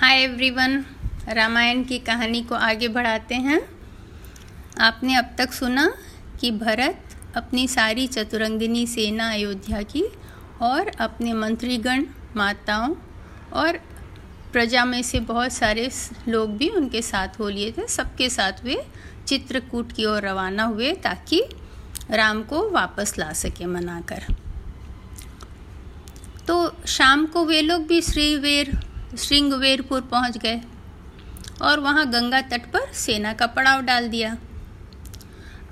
Hi everyone Ramayan की कहानी को आगे बढ़ाते हैं। आपने अब तक सुना कि भरत अपनी सारी चतुरंगिनी सेना अयोध्या की और अपने मंत्रीगण, माताओं और प्रजा में से बहुत सारे लोग भी उनके साथ हो लिए थे। सबके साथ वे चित्रकूट की ओर रवाना हुए ताकि राम को वापस ला सके मनाकर। तो शाम को वे लोग भी श्रीवेर श्रृंगवेरपुर पहुँच गए और वहाँ गंगा तट पर सेना का पड़ाव डाल दिया।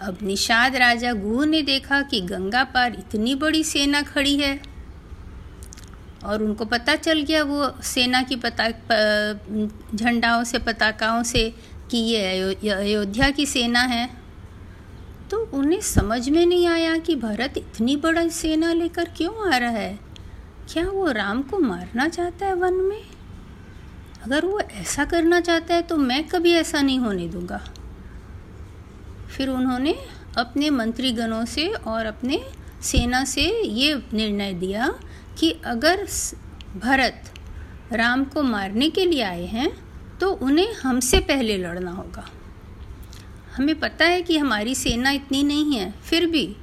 अब निषाद राजा गुह ने देखा कि गंगा पार इतनी बड़ी सेना खड़ी है और उनको पता चल गया वो सेना की पता झंडाओं से, पताकाओं से कि ये अयोध्या की सेना है। तो उन्हें समझ में नहीं आया कि भरत इतनी बड़ा सेना लेकर क्यों आ रहा है। क्या वो राम को मारना चाहता है वन में? अगर वो ऐसा करना चाहता है तो मैं कभी ऐसा नहीं होने दूँगा। फिर उन्होंने अपने मंत्रीगणों से और अपने सेना से ये निर्णय दिया कि अगर भरत राम को मारने के लिए आए हैं तो उन्हें हमसे पहले लड़ना होगा। हमें पता है कि हमारी सेना इतनी नहीं है, फिर भी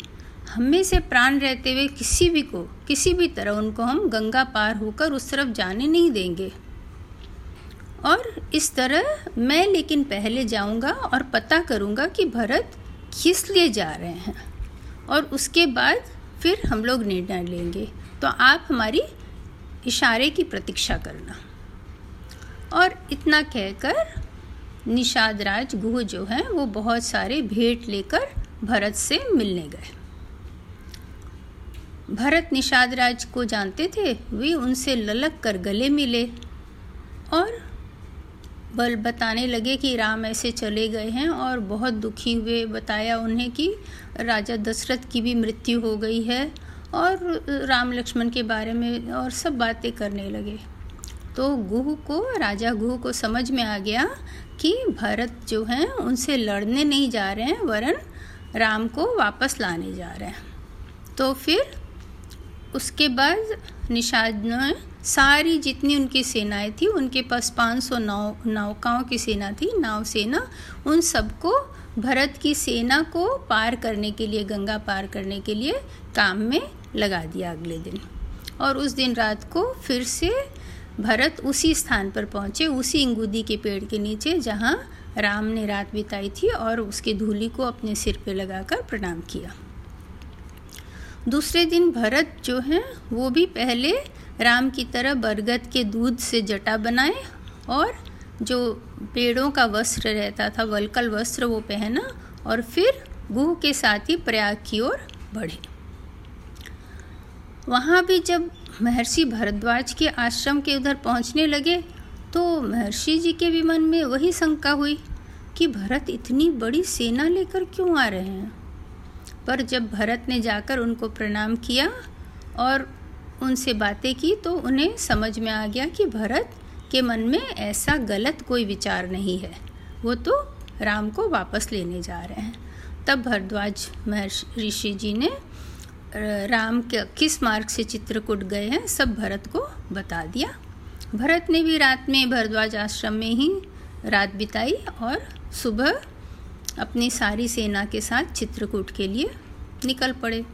हमें से प्राण रहते हुए किसी भी को, किसी भी तरह उनको हम गंगा पार होकर उस तरफ़ जाने नहीं देंगे। और इस तरह मैं लेकिन पहले जाऊँगा और पता करूँगा कि भरत किस लिए जा रहे हैं। और उसके बाद फिर हम लोग निर्णय लेंगे। तो आप हमारी इशारे की प्रतीक्षा करना। और इतना कहकर निषाद राज गुह जो हैं, वो बहुत सारे भेंट लेकर भरत से मिलने गए। भरत निषाद राज को जानते थे, वे उनसे ललक कर गले मिले और बल बताने लगे कि राम ऐसे चले गए हैं और बहुत दुखी हुए। बताया उन्हें कि राजा दशरथ की भी मृत्यु हो गई है और राम लक्ष्मण के बारे में और सब बातें करने लगे। तो गुह को, राजा गुह को समझ में आ गया कि भरत जो हैं, उनसे लड़ने नहीं जा रहे हैं, वरन राम को वापस लाने जा रहे हैं। तो फिर उसके बाद निषाद ने सारी जितनी उनकी सेनाएँ थी, उनके पास 500 नौ नौकाओं की सेना थी। नाव सेना उन सबको भरत की सेना को पार करने के लिए, गंगा पार करने के लिए काम में लगा दिया अगले दिन। और उस दिन रात को फिर से भरत उसी स्थान पर पहुँचे, उसी इंगुदी के पेड़ के नीचे, जहाँ राम ने रात बिताई थी और उसके धूली को अपने सिर पे लगाकर प्रणाम किया। दूसरे दिन भरत जो हैं, वो भी पहले राम की तरह बरगद के दूध से जटा बनाए और जो पेड़ों का वस्त्र रहता था, वलकल वस्त्र वो पहना और फिर गुह के साथ ही प्रयाग की ओर बढ़े। वहाँ भी जब महर्षि भरद्वाज के आश्रम के उधर पहुँचने लगे तो महर्षि जी के भी मन में वही शंका हुई कि भरत इतनी बड़ी सेना लेकर क्यों आ रहे हैं? पर जब भरत ने जाकर उनको प्रणाम किया और उनसे बातें की तो उन्हें समझ में आ गया कि भरत के मन में ऐसा गलत कोई विचार नहीं है। वो तो राम को वापस लेने जा रहे हैं। तब भरद्वाज महर्षि ऋषि जी ने राम के किस मार्ग से चित्रकूट गए हैं सब भरत को बता दिया। भरत ने भी रात में भरद्वाज आश्रम में ही रात बिताई और सुबह अपनी सारी सेना के साथ चित्रकूट के लिए निकल पड़े।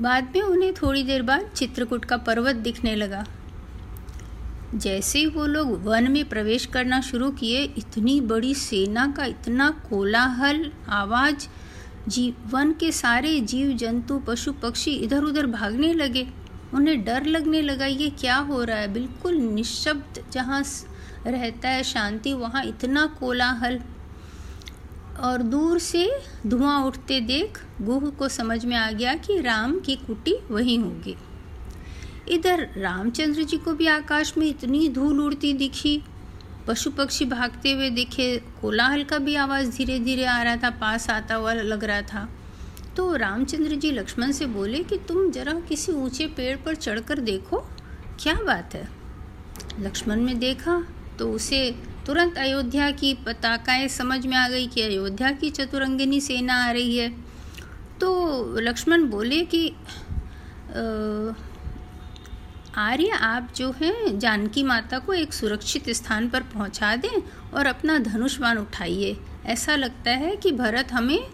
बाद में उन्हें थोड़ी देर बाद चित्रकूट का पर्वत दिखने लगा। जैसे ही वो लोग वन में प्रवेश करना शुरू किए, इतनी बड़ी सेना का इतना कोलाहल, आवाज़, जी, वन के सारे जीव जंतु पशु पक्षी इधर उधर भागने लगे। उन्हें डर लगने लगा, ये क्या हो रहा है? बिल्कुल निशब्द जहाँ रहता है शांति, वहाँ इतना कोलाहल। और दूर से धुआँ उठते देख गुह को समझ में आ गया कि राम की कुटी वहीं होगी। इधर रामचंद्र जी को भी आकाश में इतनी धूल उड़ती दिखी। पशु पक्षी भागते हुए दिखे, कोलाहल का भी आवाज़ धीरे धीरे आ रहा था, पास आता हुआ लग रहा था। तो रामचंद्र जी लक्ष्मण से बोले कि तुम जरा किसी ऊँचे पेड़ पर चढ़कर देखो, क्या बात है? लक्ष्मण ने देखा तो उसे तुरंत अयोध्या की पताकाएँ समझ में आ गई कि अयोध्या की चतुरंगिनी सेना आ रही है। तो लक्ष्मण बोले कि आर्य, आप जो है, जानकी माता को एक सुरक्षित स्थान पर पहुँचा दें और अपना धनुष बाण उठाइए। ऐसा लगता है कि भरत हमें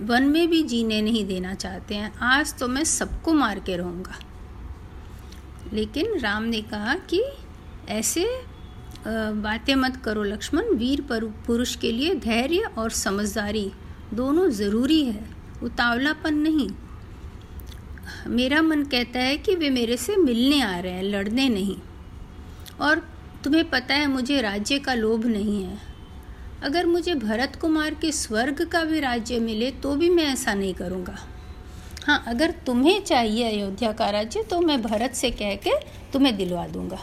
वन में भी जीने नहीं देना चाहते हैं। आज तो मैं सबको मार के रहूँगा। लेकिन राम ने कहा कि, ऐसे बातें मत करो लक्ष्मण। वीर पुरुष के लिए धैर्य और समझदारी दोनों ज़रूरी है। उतावलापन नहीं। मेरा मन कहता है कि वे मेरे से मिलने आ रहे हैं, लड़ने नहीं। और तुम्हें पता है, मुझे राज्य का लोभ नहीं है। अगर मुझे भरत कुमार के स्वर्ग का भी राज्य मिले तो भी मैं ऐसा नहीं करूँगा। हाँ अगर तुम्हें चाहिए अयोध्या का राज्य तो मैं भरत से कह के तुम्हें दिलवा दूँगा।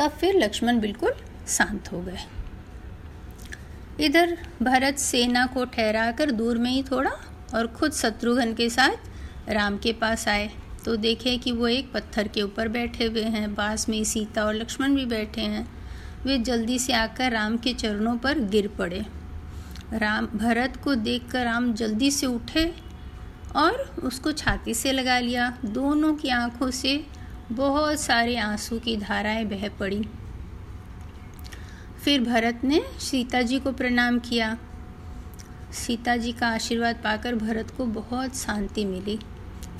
तब फिर लक्ष्मण बिल्कुल शांत हो गए। इधर भरत सेना को ठहराकर दूर में ही थोड़ा और खुद शत्रुघ्न के साथ राम के पास आए। तो देखे कि वो एक पत्थर के ऊपर बैठे हुए हैं। पास में सीता और लक्ष्मण भी बैठे हैं। वे जल्दी से आकर राम के चरणों पर गिर पड़े। राम, भरत को देखकर राम जल्दी से उठे और उसको छाती से लगा लिया। दोनों की आँखों से बहुत सारे आँसू की धाराएँ बह पड़ी। फिर भरत ने सीता जी को प्रणाम किया। सीता जी का आशीर्वाद पाकर भरत को बहुत शांति मिली।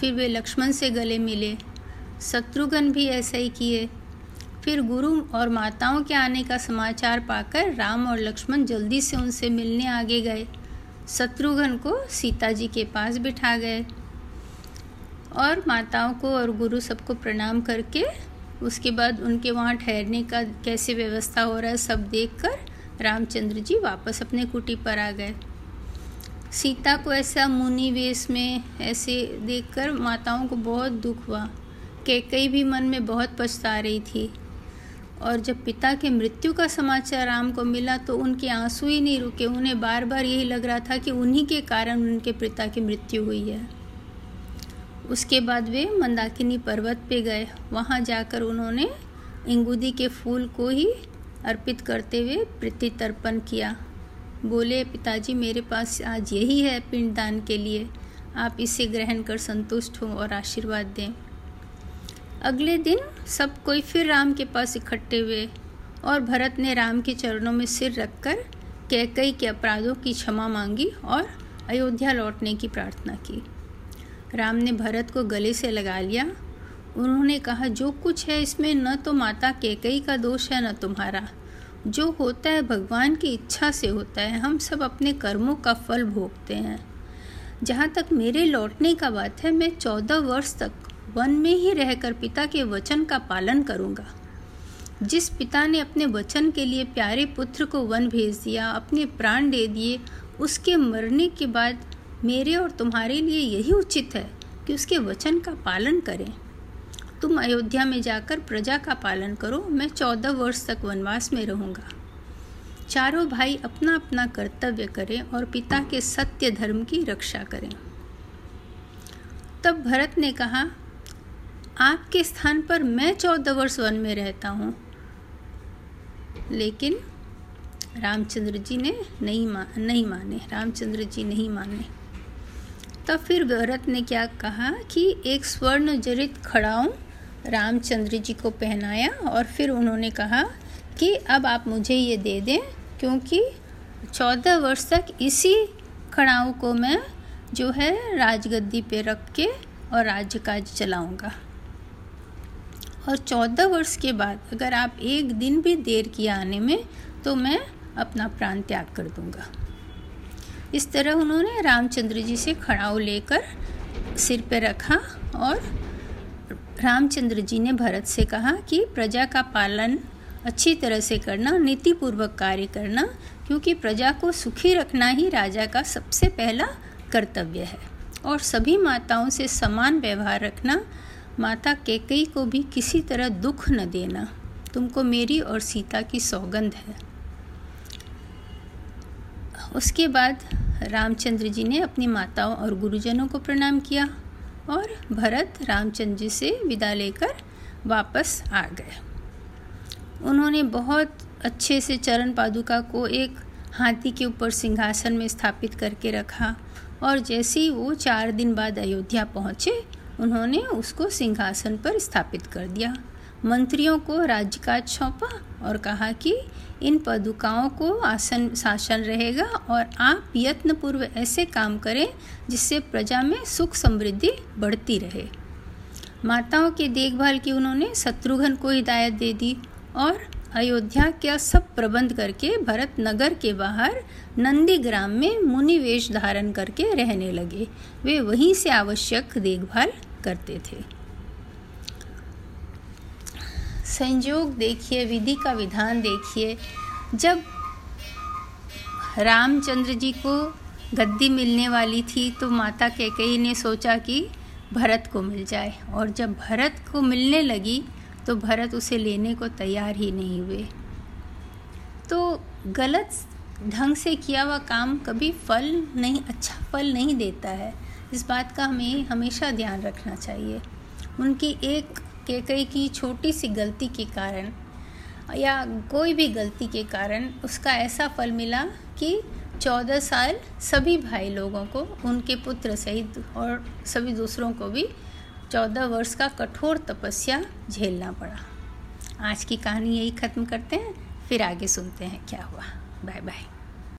फिर वे लक्ष्मण से गले मिले। शत्रुघ्न भी ऐसा ही किए। फिर गुरु और माताओं के आने का समाचार पाकर राम और लक्ष्मण जल्दी से उनसे मिलने आगे गए। शत्रुघ्न को सीता जी के पास बिठा गए। और माताओं को और गुरु सबको प्रणाम करके उसके बाद उनके वहाँ ठहरने का कैसे व्यवस्था हो रहा है सब देखकर रामचंद्र जी वापस अपने कुटी पर आ गए। सीता को ऐसा मुनि वेश में ऐसे देखकर माताओं को बहुत दुख हुआ। कैकई भी मन में बहुत पछता रही थी और जब पिता के मृत्यु का समाचार राम को मिला तो उनके आँसू ही नहीं रुके। उन्हें बार बार यही लग रहा था कि उन्हीं के कारण उनके पिता की मृत्यु हुई है। उसके बाद वे मंदाकिनी पर्वत पे गए। वहाँ जाकर उन्होंने इंगुदी के फूल को ही अर्पित करते हुए प्रीति तर्पण किया। बोले, पिताजी, मेरे पास आज यही है पिंडदान के लिए। आप इसे ग्रहण कर संतुष्ट हों और आशीर्वाद दें। अगले दिन सब कोई फिर राम के पास इकट्ठे हुए और भरत ने राम के चरणों में सिर रखकर कैकई के अपराधों की क्षमा मांगी और अयोध्या लौटने की प्रार्थना की। राम ने भरत को गले से लगा लिया। उन्होंने कहा, जो कुछ है इसमें न तो माता केकई का दोष है, न तुम्हारा। जो होता है भगवान की इच्छा से होता है। हम सब अपने कर्मों का फल भोगते हैं। जहाँ तक मेरे लौटने का बात है, मैं चौदह वर्ष तक वन में ही रहकर पिता के वचन का पालन करूँगा। जिस पिता ने अपने वचन के लिए प्यारे पुत्र को वन भेज दिया, अपने प्राण दे दिए, उसके मरने के बाद मेरे और तुम्हारे लिए यही उचित है कि उसके वचन का पालन करें। तुम अयोध्या में जाकर प्रजा का पालन करो, मैं चौदह वर्ष तक वनवास में रहूँगा। चारों भाई अपना अपना कर्तव्य करें और पिता के सत्य धर्म की रक्षा करें। तब भरत ने कहा, आपके स्थान पर मैं चौदह वर्ष वन में रहता हूँ। लेकिन रामचंद्र जी ने नहीं मा, नहीं माने, रामचंद्र जी नहीं माने। तब फिर भरत ने क्या कहा कि एक स्वर्ण जरित खड़ाऊँ रामचंद्र जी को पहनाया और फिर उन्होंने कहा कि अब आप मुझे ये दे दें, क्योंकि चौदह वर्ष तक इसी खड़ाऊ को मैं जो है राजगद्दी पे रख के और राज्य काज चलाऊँगा। और चौदह वर्ष के बाद अगर आप एक दिन भी देर किया आने में तो मैं अपना प्राण त्याग कर दूँगा। इस तरह उन्होंने रामचंद्र जी से खड़ाऊ लेकर सिर पर रखा और रामचंद्र जी ने भरत से कहा कि प्रजा का पालन अच्छी तरह से करना, नीतिपूर्वक कार्य करना, क्योंकि प्रजा को सुखी रखना ही राजा का सबसे पहला कर्तव्य है। और सभी माताओं से समान व्यवहार रखना, माता केकई को भी किसी तरह दुख न देना, तुमको मेरी और सीता की सौगंध है। उसके बाद रामचंद्र जी ने अपनी माताओं और गुरुजनों को प्रणाम किया और भरत रामचंद्र जी से विदा लेकर वापस आ गए। उन्होंने बहुत अच्छे से चरण पादुका को एक हाथी के ऊपर सिंहासन में स्थापित करके रखा और जैसे ही वो चार दिन बाद अयोध्या पहुँचे, उन्होंने उसको सिंहासन पर स्थापित कर दिया। मंत्रियों को राज्यकाज सौंपा और कहा कि इन पदुकाओं को आसन शासन रहेगा और आप यत्नपूर्व ऐसे काम करें जिससे प्रजा में सुख समृद्धि बढ़ती रहे। माताओं की देखभाल की उन्होंने शत्रुघ्न को हिदायत दे दी और अयोध्या का सब प्रबंध करके भरत नगर के बाहर नंदीग्राम में मुनि वेश धारण करके रहने लगे। वे वहीं से आवश्यक देखभाल करते थे। संयोग देखिए, विधि का विधान देखिए। जब रामचंद्र जी को गद्दी मिलने वाली थी तो माता कैकई ने सोचा कि भरत को मिल जाए। और जब भरत को मिलने लगी तो भरत उसे लेने को तैयार ही नहीं हुए। तो गलत ढंग से किया हुआ काम कभी फल नहीं अच्छा फल नहीं देता है। इस बात का हमें हमेशा ध्यान रखना चाहिए। उनकी एक केकई की छोटी सी गलती के कारण या कोई भी गलती के कारण उसका ऐसा फल मिला कि चौदह साल सभी भाई लोगों को, उनके पुत्र सहित और सभी दूसरों को भी चौदह वर्ष का कठोर तपस्या झेलना पड़ा। आज की कहानी यही ख़त्म करते हैं, फिर आगे सुनते हैं क्या हुआ। Bye bye.